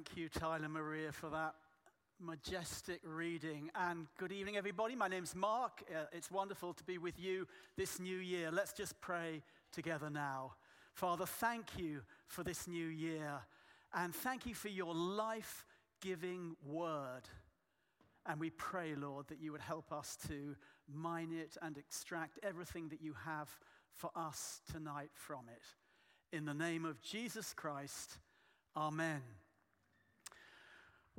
Thank you, Tyler Maria, for that majestic reading. And good evening, everybody. My name's Mark. Uh, it's wonderful to be with you this new year. Let's just pray together now. Father, thank you for this new year. And thank you for your life giving word. And we pray, Lord, that you would help us to mine it and extract everything that you have for us tonight from it. In the name of Jesus Christ, Amen.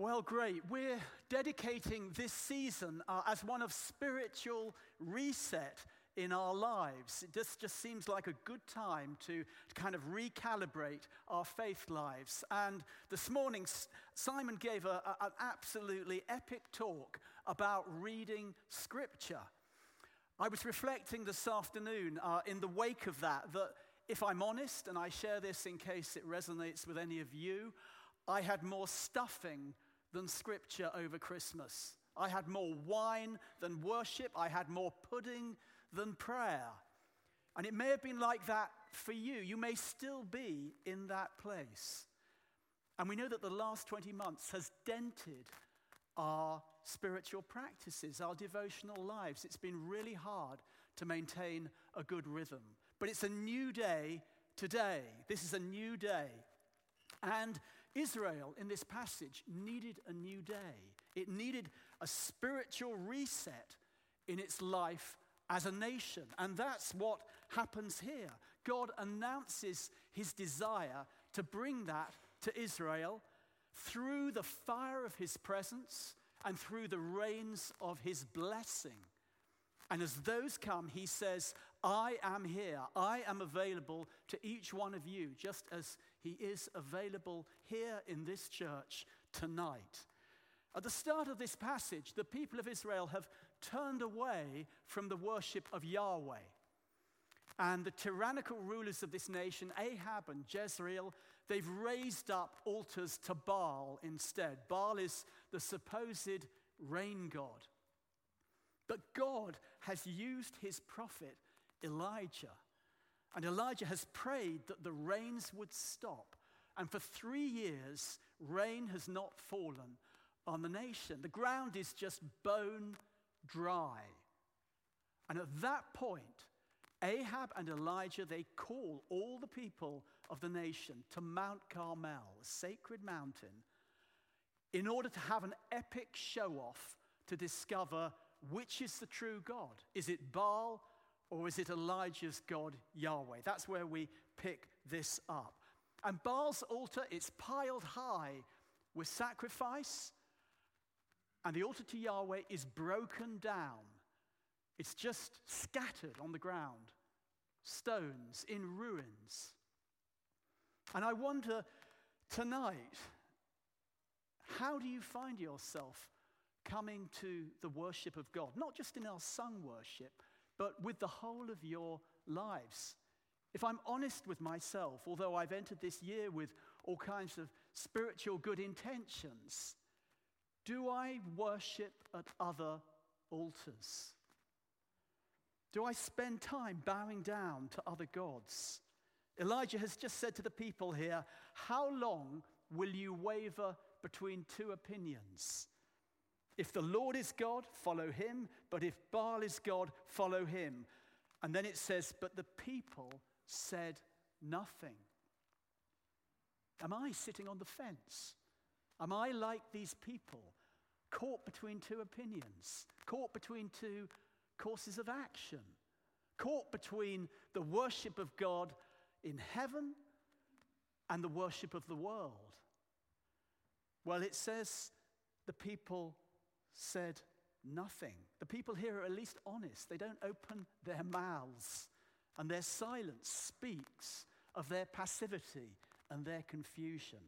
Well, great. We're dedicating this season uh, as one of spiritual reset in our lives. It just, just seems like a good time to, to kind of recalibrate our faith lives. And this morning, Simon gave a, a, an absolutely epic talk about reading scripture. I was reflecting this afternoon uh, in the wake of that, that if I'm honest, and I share this in case it resonates with any of you, I had more stuffing than scripture over Christmas. I had more wine than worship. I had more pudding than prayer. And it may have been like that for you. You may still be in that place. And we know that the last 20 months has dented our spiritual practices, our devotional lives. It's been really hard to maintain a good rhythm. But it's a new day today. This is a new day. And Israel, in this passage, needed a new day. It needed a spiritual reset in its life as a nation. And that's what happens here. God announces his desire to bring that to Israel through the fire of his presence and through the rains of his blessing. And as those come, he says, I am here. I am available to each one of you, just as he is available here in this church tonight. At the start of this passage, the people of Israel have turned away from the worship of Yahweh. And the tyrannical rulers of this nation, Ahab and Jezebel, they've raised up altars to Baal instead. Baal is the supposed rain god. But God has used his prophet Elijah. And Elijah has prayed that the rains would stop. And for three years, rain has not fallen on the nation. The ground is just bone dry. And at that point, Ahab and Elijah, they call all the people of the nation to Mount Carmel, a sacred mountain, in order to have an epic show off to discover which is the true God. Is it Baal or is it Elijah's God, Yahweh? That's where we pick this up. And Baal's altar, it's piled high with sacrifice, and the altar to Yahweh is broken down. It's just scattered on the ground, stones in ruins. And I wonder tonight, how do you find yourself coming to the worship of God? Not just in our sung worship, but with the whole of your lives. If I'm honest with myself, although I've entered this year with all kinds of spiritual good intentions, do I worship at other altars? Do I spend time bowing down to other gods? Elijah has just said to the people here, How long will you waver between two opinions? If the Lord is God, follow him. But if Baal is God, follow him. And then it says, But the people said nothing. Am I sitting on the fence? Am I like these people, caught between two opinions, caught between two courses of action, caught between the worship of God in heaven and the worship of the world? Well, it says the people said nothing. The people here are at least honest. They don't open their mouths, and their silence speaks of their passivity and their confusion.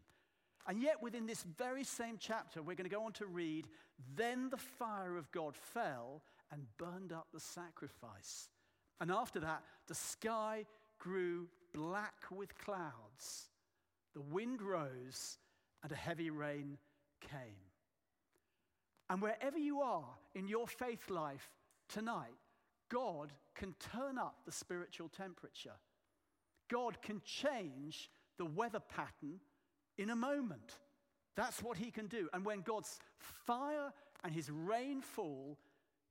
And yet, within this very same chapter, we're going to go on to read Then the fire of God fell and burned up the sacrifice. And after that, the sky grew black with clouds, the wind rose, and a heavy rain came. And wherever you are in your faith life tonight, God can turn up the spiritual temperature. God can change the weather pattern in a moment. That's what he can do. And when God's fire and his rain fall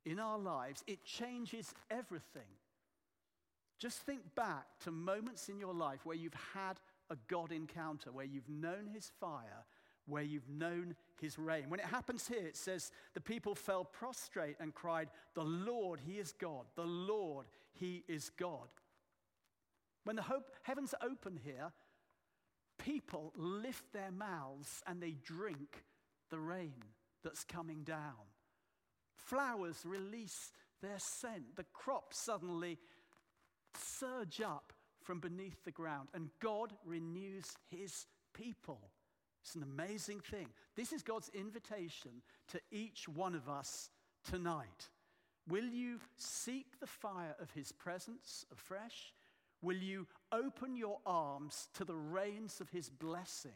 in our lives, it changes everything. Just think back to moments in your life where you've had a God encounter, where you've known his fire, where you've known his rain. When it happens here, it says the people fell prostrate and cried, The Lord, he is God. The Lord, he is God. When the hope, heavens open here, people lift their mouths and they drink the rain that's coming down. Flowers release their scent. The crops suddenly surge up from beneath the ground, and God renews his people. It's an amazing thing. This is God's invitation to each one of us tonight. Will you seek the fire of his presence afresh? Will you open your arms to the rains of his blessing?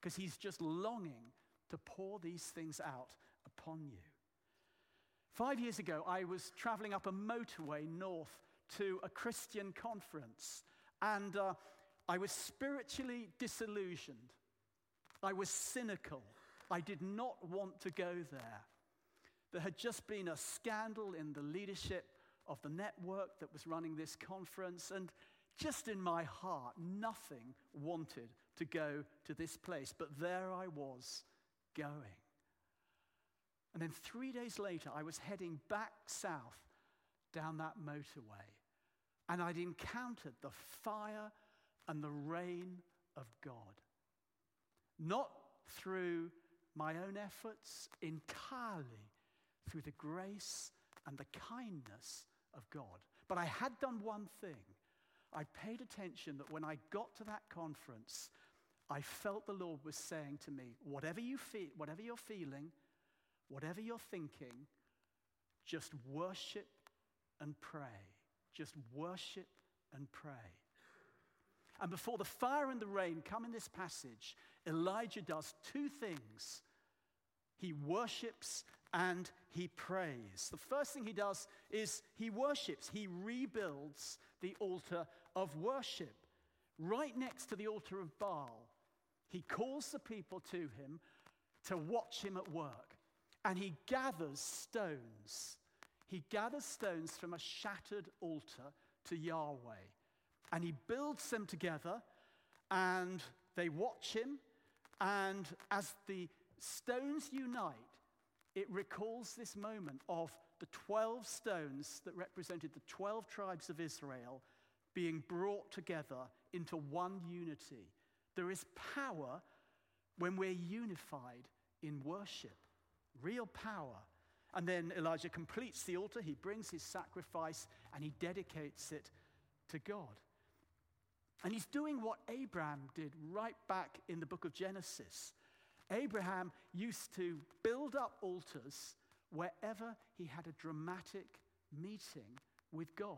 Because he's just longing to pour these things out upon you. Five years ago, I was traveling up a motorway north to a Christian conference, and uh, I was spiritually disillusioned. I was cynical. I did not want to go there. There had just been a scandal in the leadership of the network that was running this conference, and just in my heart, nothing wanted to go to this place, but there I was going. And then three days later, I was heading back south down that motorway, and I'd encountered the fire and the rain of God. Not through my own efforts, entirely through the grace and the kindness of God. But I had done one thing. I paid attention that when I got to that conference, I felt the Lord was saying to me, whatever you feel, whatever you're feeling, whatever you're thinking, just worship and pray. Just worship and pray. And before the fire and the rain come in this passage, Elijah does two things he worships and he prays. The first thing he does is he worships, he rebuilds the altar of worship right next to the altar of Baal. He calls the people to him to watch him at work, and he gathers stones. He gathers stones from a shattered altar to Yahweh, and he builds them together, and they watch him. And as the stones unite, it recalls this moment of the 12 stones that represented the 12 tribes of Israel being brought together into one unity. There is power when we're unified in worship, real power. And then Elijah completes the altar, he brings his sacrifice, and he dedicates it to God. And he's doing what Abraham did right back in the book of Genesis. Abraham used to build up altars wherever he had a dramatic meeting with God.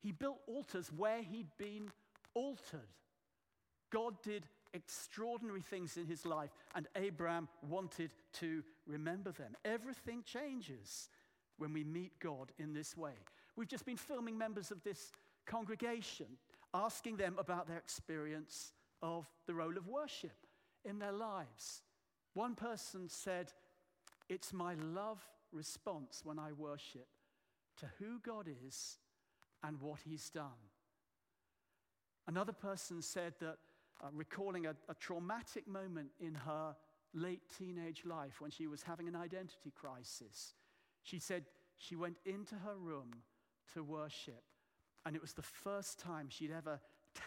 He built altars where he'd been altered. God did extraordinary things in his life, and Abraham wanted to remember them. Everything changes when we meet God in this way. We've just been filming members of this congregation, asking them about their experience of the role of worship in their lives. One person said, It's my love response when I worship to who God is and what He's done. Another person said that, uh, recalling a, a traumatic moment in her late teenage life when she was having an identity crisis, she said she went into her room to worship, and it was the first time she'd ever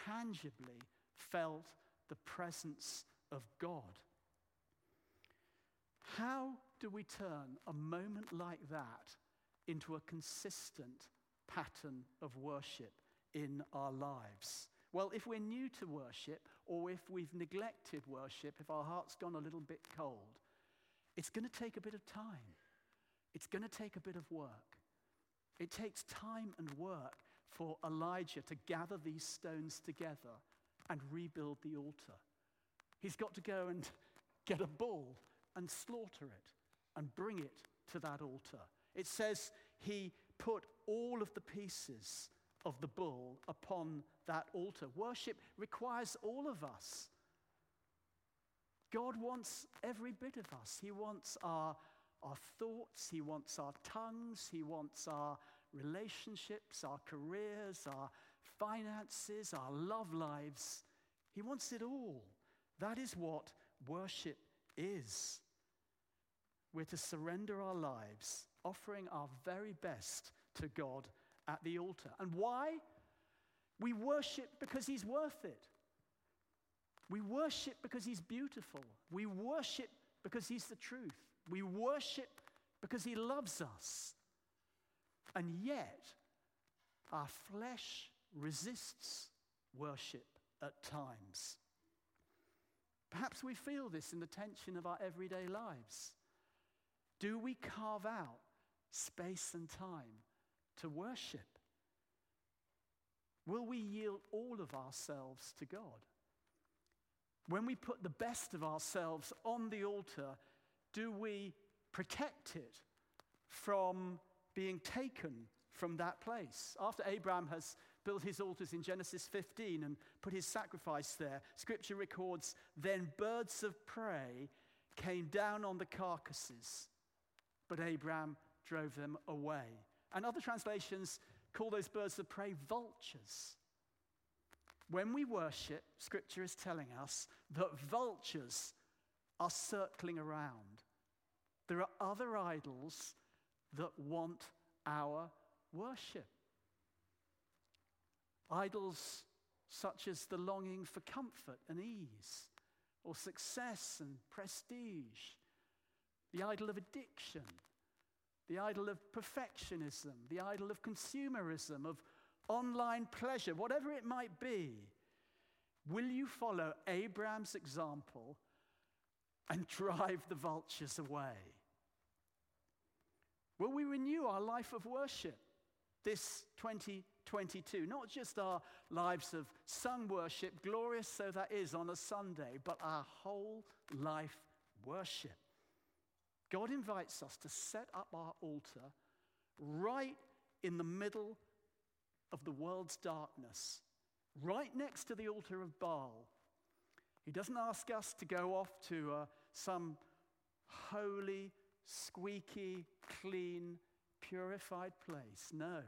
tangibly felt the presence of God. How do we turn a moment like that into a consistent pattern of worship in our lives? Well, if we're new to worship, or if we've neglected worship, if our heart's gone a little bit cold, it's going to take a bit of time. It's going to take a bit of work. It takes time and work for Elijah to gather these stones together and rebuild the altar. He's got to go and get a bull and slaughter it and bring it to that altar. It says he put all of the pieces of the bull upon that altar. Worship requires all of us. God wants every bit of us. He wants our, our thoughts, He wants our tongues, He wants our relationships, our careers, our finances, our love lives. He wants it all. That is what worship is. We're to surrender our lives, offering our very best to God at the altar. And why? We worship because He's worth it. We worship because He's beautiful. We worship because He's the truth. We worship because He loves us. And yet, our flesh resists worship at times. Perhaps we feel this in the tension of our everyday lives. Do we carve out space and time to worship? Will we yield all of ourselves to God? When we put the best of ourselves on the altar, do we protect it from being taken from that place? After Abraham has built his altars in Genesis 15 and put his sacrifice there, scripture records then birds of prey came down on the carcasses, but Abraham drove them away. And other translations call those birds of prey vultures. When we worship, Scripture is telling us that vultures are circling around. There are other idols that want our worship. Idols such as the longing for comfort and ease, or success and prestige, the idol of addiction, the idol of perfectionism, the idol of consumerism, of online pleasure, whatever it might be, will you follow Abraham's example and drive the vultures away? Will we renew our life of worship this 2022? Not just our lives of sung worship, glorious so that is on a Sunday, but our whole life worship. God invites us to set up our altar right in the middle of the world's darkness, right next to the altar of Baal. He doesn't ask us to go off to uh, some holy, squeaky, clean, purified place. No.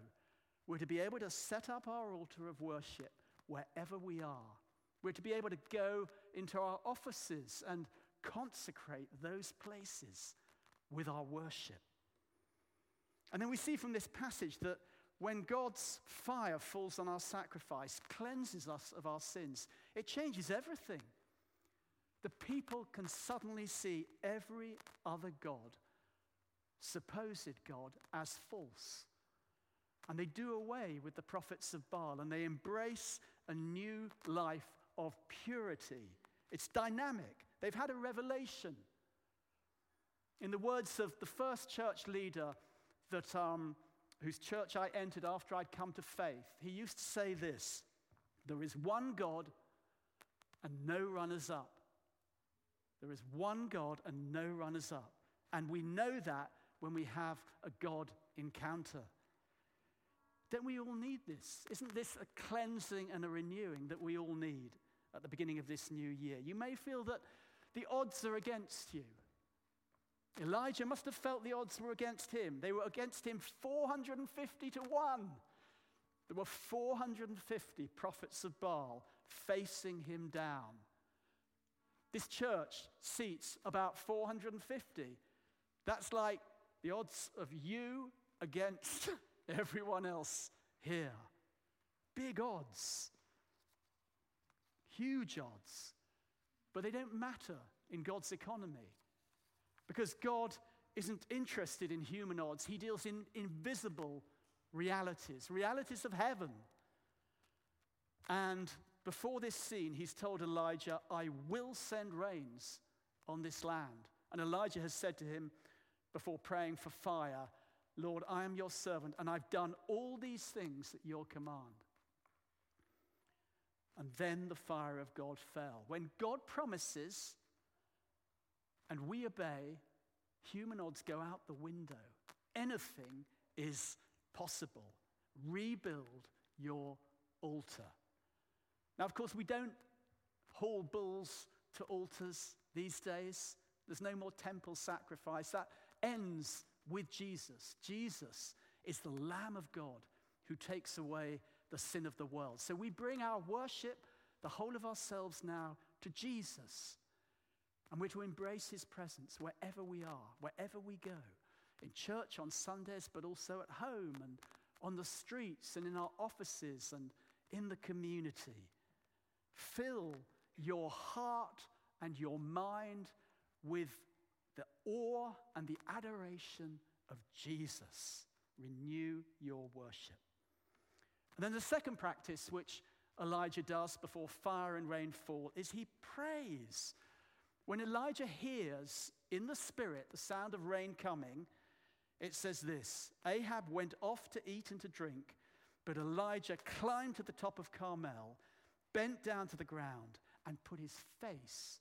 We're to be able to set up our altar of worship wherever we are. We're to be able to go into our offices and consecrate those places with our worship. And then we see from this passage that when God's fire falls on our sacrifice, cleanses us of our sins, it changes everything. The people can suddenly see every other God, supposed God, as false. And they do away with the prophets of Baal and they embrace a new life of purity. It's dynamic. They've had a revelation. In the words of the first church leader that um, whose church I entered after I'd come to faith, he used to say this There is one God and no runners up. There is one God and no runners up. And we know that when we have a God encounter. Don't we all need this? Isn't this a cleansing and a renewing that we all need at the beginning of this new year? You may feel that the odds are against you. Elijah must have felt the odds were against him. They were against him 450 to 1. There were 450 prophets of Baal facing him down. This church seats about 450. That's like the odds of you against everyone else here. Big odds, huge odds, but they don't matter in God's economy. Because God isn't interested in human odds, He deals in invisible realities, realities of heaven. And before this scene, he's told Elijah, I will send rains on this land. And Elijah has said to him, before praying for fire, Lord, I am your servant, and I've done all these things at your command. And then the fire of God fell. When God promises, and we obey, human odds go out the window. Anything is possible. Rebuild your altar. Now, of course, we don't haul bulls to altars these days. There's no more temple sacrifice. That ends with Jesus. Jesus is the Lamb of God who takes away the sin of the world. So we bring our worship, the whole of ourselves now, to Jesus. And we're to embrace his presence wherever we are, wherever we go, in church on Sundays, but also at home and on the streets and in our offices and in the community. Fill your heart and your mind with the awe and the adoration of Jesus. Renew your worship. And then the second practice, which Elijah does before fire and rain fall, is he prays. When Elijah hears in the spirit the sound of rain coming, it says this Ahab went off to eat and to drink, but Elijah climbed to the top of Carmel, bent down to the ground, and put his face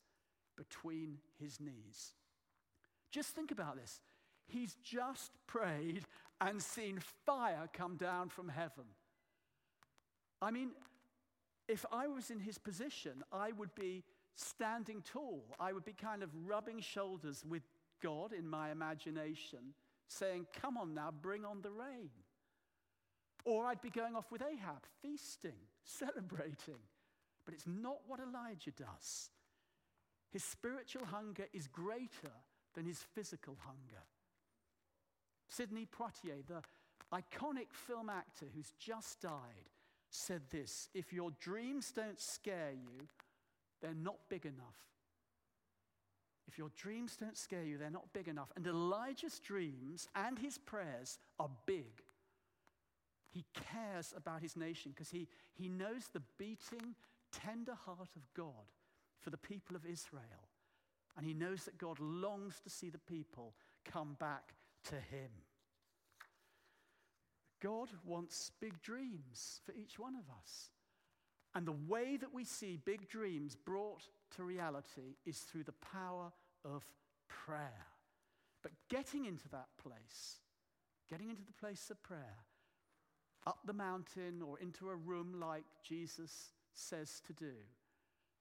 between his knees. Just think about this. He's just prayed and seen fire come down from heaven. I mean, if I was in his position, I would be standing tall. I would be kind of rubbing shoulders with God in my imagination, saying, Come on now, bring on the rain. Or I'd be going off with Ahab, feasting, celebrating. But it's not what Elijah does. His spiritual hunger is greater than his physical hunger. Sidney Poitier, the iconic film actor who's just died, said this If your dreams don't scare you, they're not big enough. If your dreams don't scare you, they're not big enough. And Elijah's dreams and his prayers are big. He cares about his nation because he, he knows the beating, tender heart of God for the people of Israel. And he knows that God longs to see the people come back to him. God wants big dreams for each one of us. And the way that we see big dreams brought to reality is through the power of prayer. But getting into that place, getting into the place of prayer, up the mountain or into a room like Jesus says to do,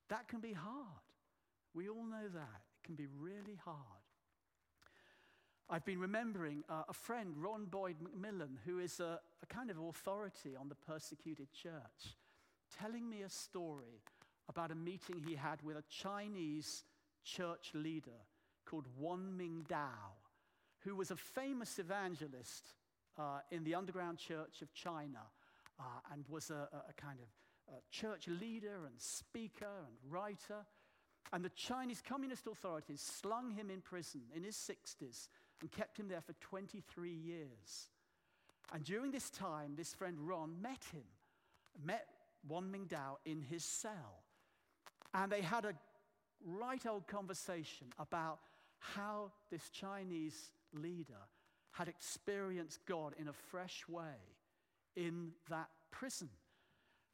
that can be hard. We all know that. It can be really hard. I've been remembering uh, a friend, Ron Boyd-MacMillan, who is a, a kind of authority on the persecuted church, telling me a story about a meeting he had with a Chinese church leader called Wang Mingdao, who was a famous evangelist uh, in the underground church of China uh, and was a, a, kind of a church leader and speaker and writer. And the Chinese communist authorities slung him in prison in his 60s and kept him there for 23 years. And during this time, this friend Ron met him, met Wang Mingdao in his cell. And they had a right old conversation about how this Chinese leader had experienced God in a fresh way in that prison.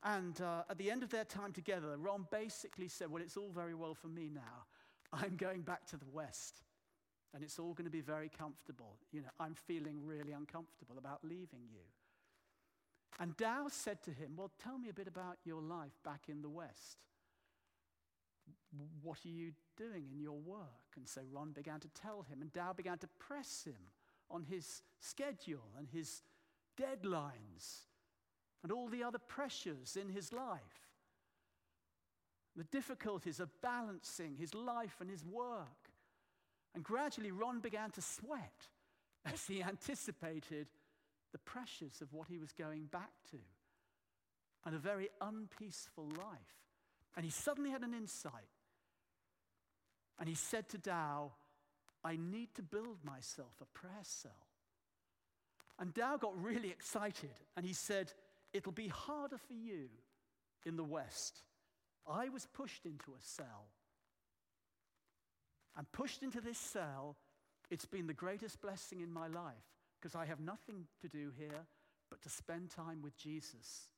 And uh, at the end of their time together, Ron basically said, Well, it's all very well for me now. I'm going back to the West and it's all going to be very comfortable. You know, I'm feeling really uncomfortable about leaving you. And Dao said to him, Well, tell me a bit about your life back in the West. What are you doing in your work? And so Ron began to tell him, and Dao began to press him on his schedule and his deadlines and all the other pressures in his life. The difficulties of balancing his life and his work. And gradually, Ron began to sweat as he anticipated the pressures of what he was going back to and a very unpeaceful life. And he suddenly had an insight. And he said to Dao, I need to build myself a prayer cell. And Dao got really excited and he said, It'll be harder for you in the West. I was pushed into a cell I'm pushed into this cell. It's been the greatest blessing in my life because I have nothing to do here but to spend time with Jesus.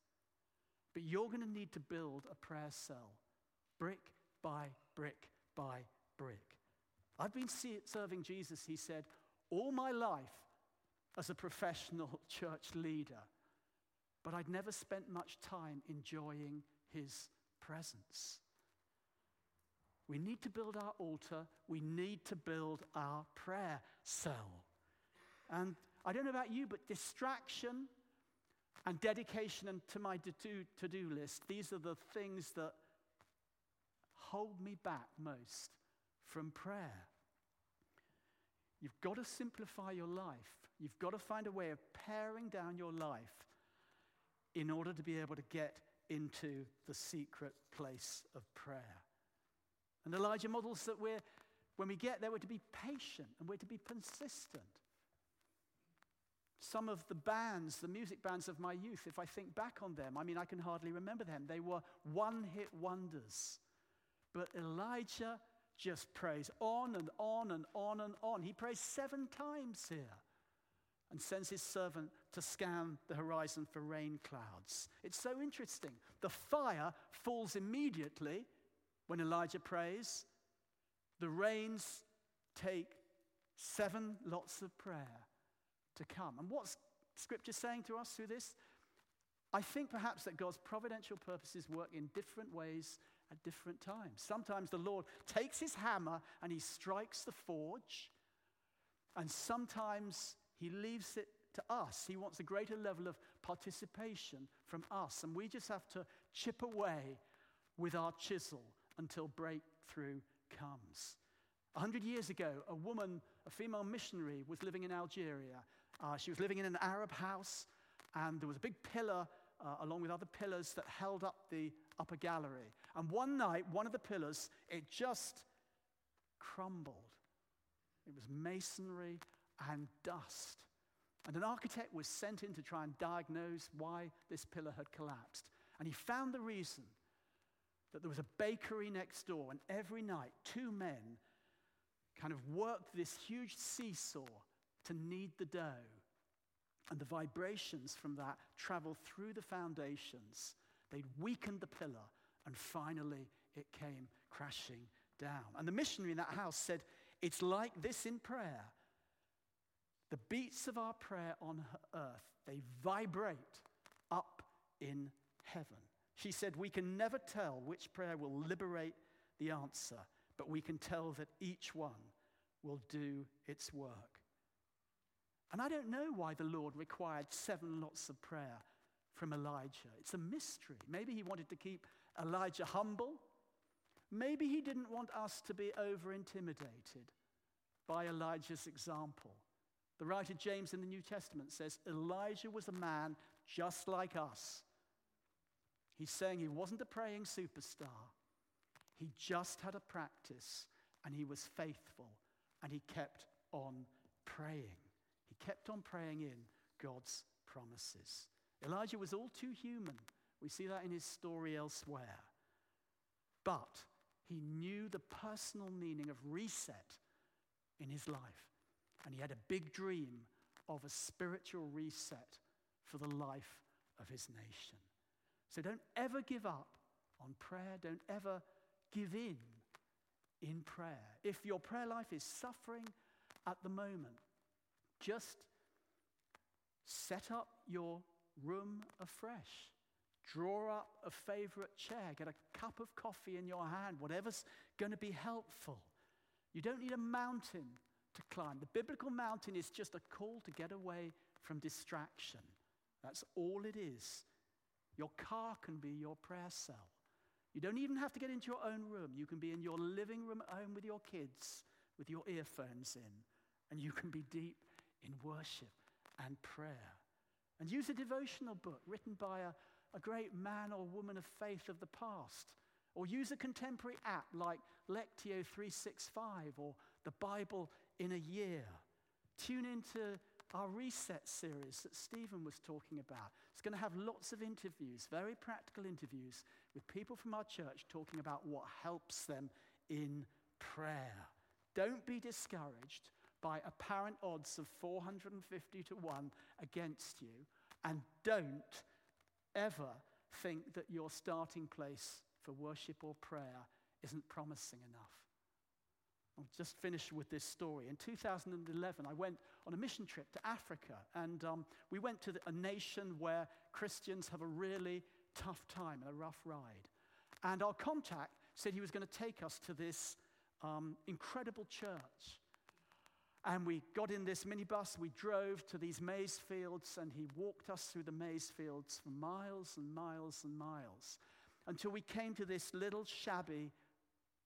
But you're going to need to build a prayer cell, brick by brick by brick. I've been serving Jesus, he said, all my life as a professional church leader, but I'd never spent much time enjoying his presence. We need to build our altar. We need to build our prayer cell. And I don't know about you, but distraction and dedication and to my to do list, these are the things that hold me back most from prayer. You've got to simplify your life. You've got to find a way of paring down your life in order to be able to get into the secret place of prayer. And Elijah models that we're, when we get there, we're to be patient and we're to be persistent. Some of the bands, the music bands of my youth, if I think back on them, I mean, I can hardly remember them. They were one hit wonders. But Elijah just prays on and on and on and on. He prays seven times here and sends his servant to scan the horizon for rain clouds. It's so interesting. The fire falls immediately when Elijah prays, the rains take seven lots of prayer to come. And what's Scripture saying to us through this? I think perhaps that God's providential purposes work in different ways at different times. Sometimes the Lord takes his hammer and he strikes the forge, and sometimes he leaves it to us. He wants a greater level of participation from us, and we just have to chip away with our chisel until breakthrough comes. A hundred years ago, a woman, a female missionary, was living in Algeria. Uh, she was living in an Arab house, and there was a big pillar uh, along with other pillars that held up the upper gallery. And one night, one of the pillars, it just crumbled. It was masonry and dust. And an architect was sent in to try and diagnose why this pillar had collapsed. And he found the reason that there was a bakery next door, and every night, two men kind of worked this huge seesaw to knead the dough. And the vibrations from that traveled through the foundations. They'd weakened the pillar, and finally it came crashing down. And the missionary in that house said, It's like this in prayer. The beats of our prayer on earth, they vibrate up in heaven. She said, We can never tell which prayer will liberate the answer, but we can tell that each one will do its work. And I don't know why the Lord required seven lots of prayer from Elijah. It's a mystery. Maybe he wanted to keep Elijah humble. Maybe he didn't want us to be over intimidated by Elijah's example. The writer James in the New Testament says Elijah was a man just like us. He's saying he wasn't a praying superstar. He just had a practice and he was faithful and he kept on praying. He kept on praying in God's promises. Elijah was all too human. We see that in his story elsewhere. But he knew the personal meaning of reset in his life. And he had a big dream of a spiritual reset for the life of his nation. So don't ever give up on prayer. Don't ever give in in prayer. If your prayer life is suffering at the moment, just set up your room afresh. Draw up a favorite chair. Get a cup of coffee in your hand, whatever's going to be helpful. You don't need a mountain to climb. The biblical mountain is just a call to get away from distraction. That's all it is. Your car can be your prayer cell. You don't even have to get into your own room. You can be in your living room at home with your kids, with your earphones in, and you can be deep in worship and prayer. And use a devotional book written by a, a great man or woman of faith of the past. Or use a contemporary app like Lectio 365 or the Bible in a year. Tune into our reset series that Stephen was talking about. It's going to have lots of interviews, very practical interviews with people from our church talking about what helps them in prayer. Don't be discouraged by apparent odds of 450 to 1 against you, and don't ever think that your starting place for worship or prayer isn't promising enough. I'll just finish with this story. In 2011, I went on a mission trip to Africa, and um, we went to the, a nation where Christians have a really tough time and a rough ride. And our contact said he was going to take us to this um, incredible church. And we got in this minibus, we drove to these maize fields, and he walked us through the maize fields for miles and miles and miles until we came to this little shabby,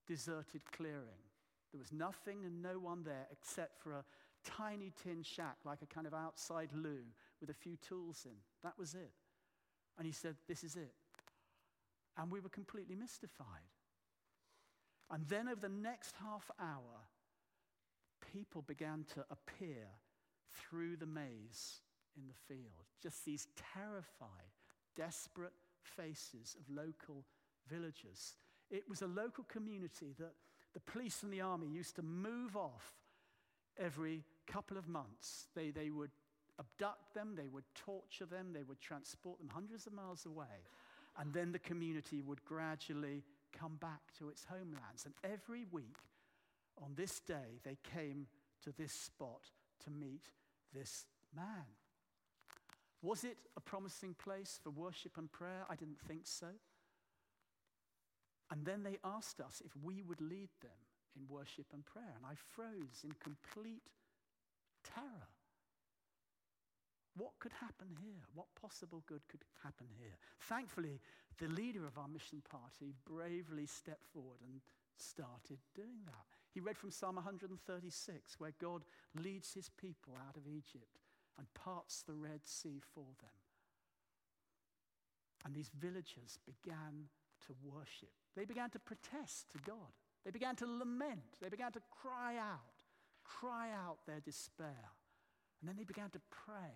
deserted clearing. There was nothing and no one there except for a tiny tin shack, like a kind of outside loo with a few tools in. That was it. And he said, This is it. And we were completely mystified. And then over the next half hour, people began to appear through the maize in the field. Just these terrified, desperate faces of local villagers. It was a local community that the police and the army used to move off every couple of months. They, they would abduct them, they would torture them, they would transport them hundreds of miles away, and then the community would gradually come back to its homelands. And every week, on this day, they came to this spot to meet this man. Was it a promising place for worship and prayer? I didn't think so. And then they asked us if we would lead them in worship and prayer. And I froze in complete terror. What could happen here? What possible good could happen here? Thankfully, the leader of our mission party bravely stepped forward and started doing that. He read from Psalm 136, where God leads his people out of Egypt and parts the Red Sea for them. And these villagers began to worship. They began to protest to God. They began to lament. They began to cry out, cry out their despair. And then they began to pray.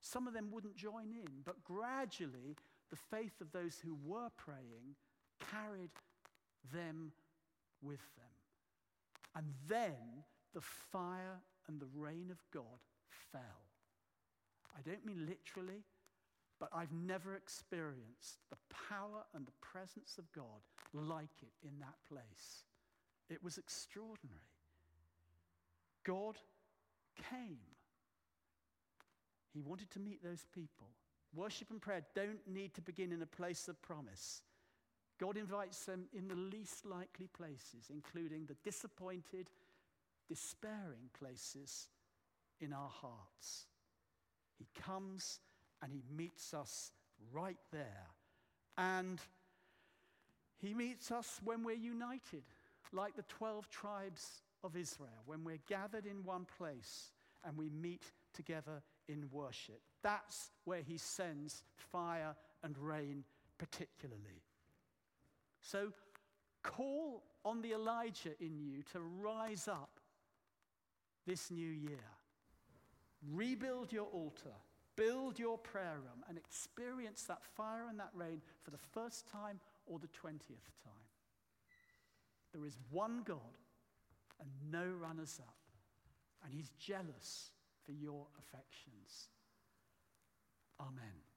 Some of them wouldn't join in, but gradually the faith of those who were praying carried them with them. And then the fire and the rain of God fell. I don't mean literally, but I've never experienced the power and the presence of God like it in that place. It was extraordinary. God came. He wanted to meet those people. Worship and prayer don't need to begin in a place of promise. God invites them in the least likely places, including the disappointed, despairing places in our hearts. He comes and he meets us right there. And he meets us when we're united, like the 12 tribes of Israel, when we're gathered in one place and we meet together in worship. That's where he sends fire and rain, particularly. So call on the Elijah in you to rise up this new year. Rebuild your altar, build your prayer room, and experience that fire and that rain for the first time or the 20th time. There is one God and no runners up, and He's jealous for your affections. Amen.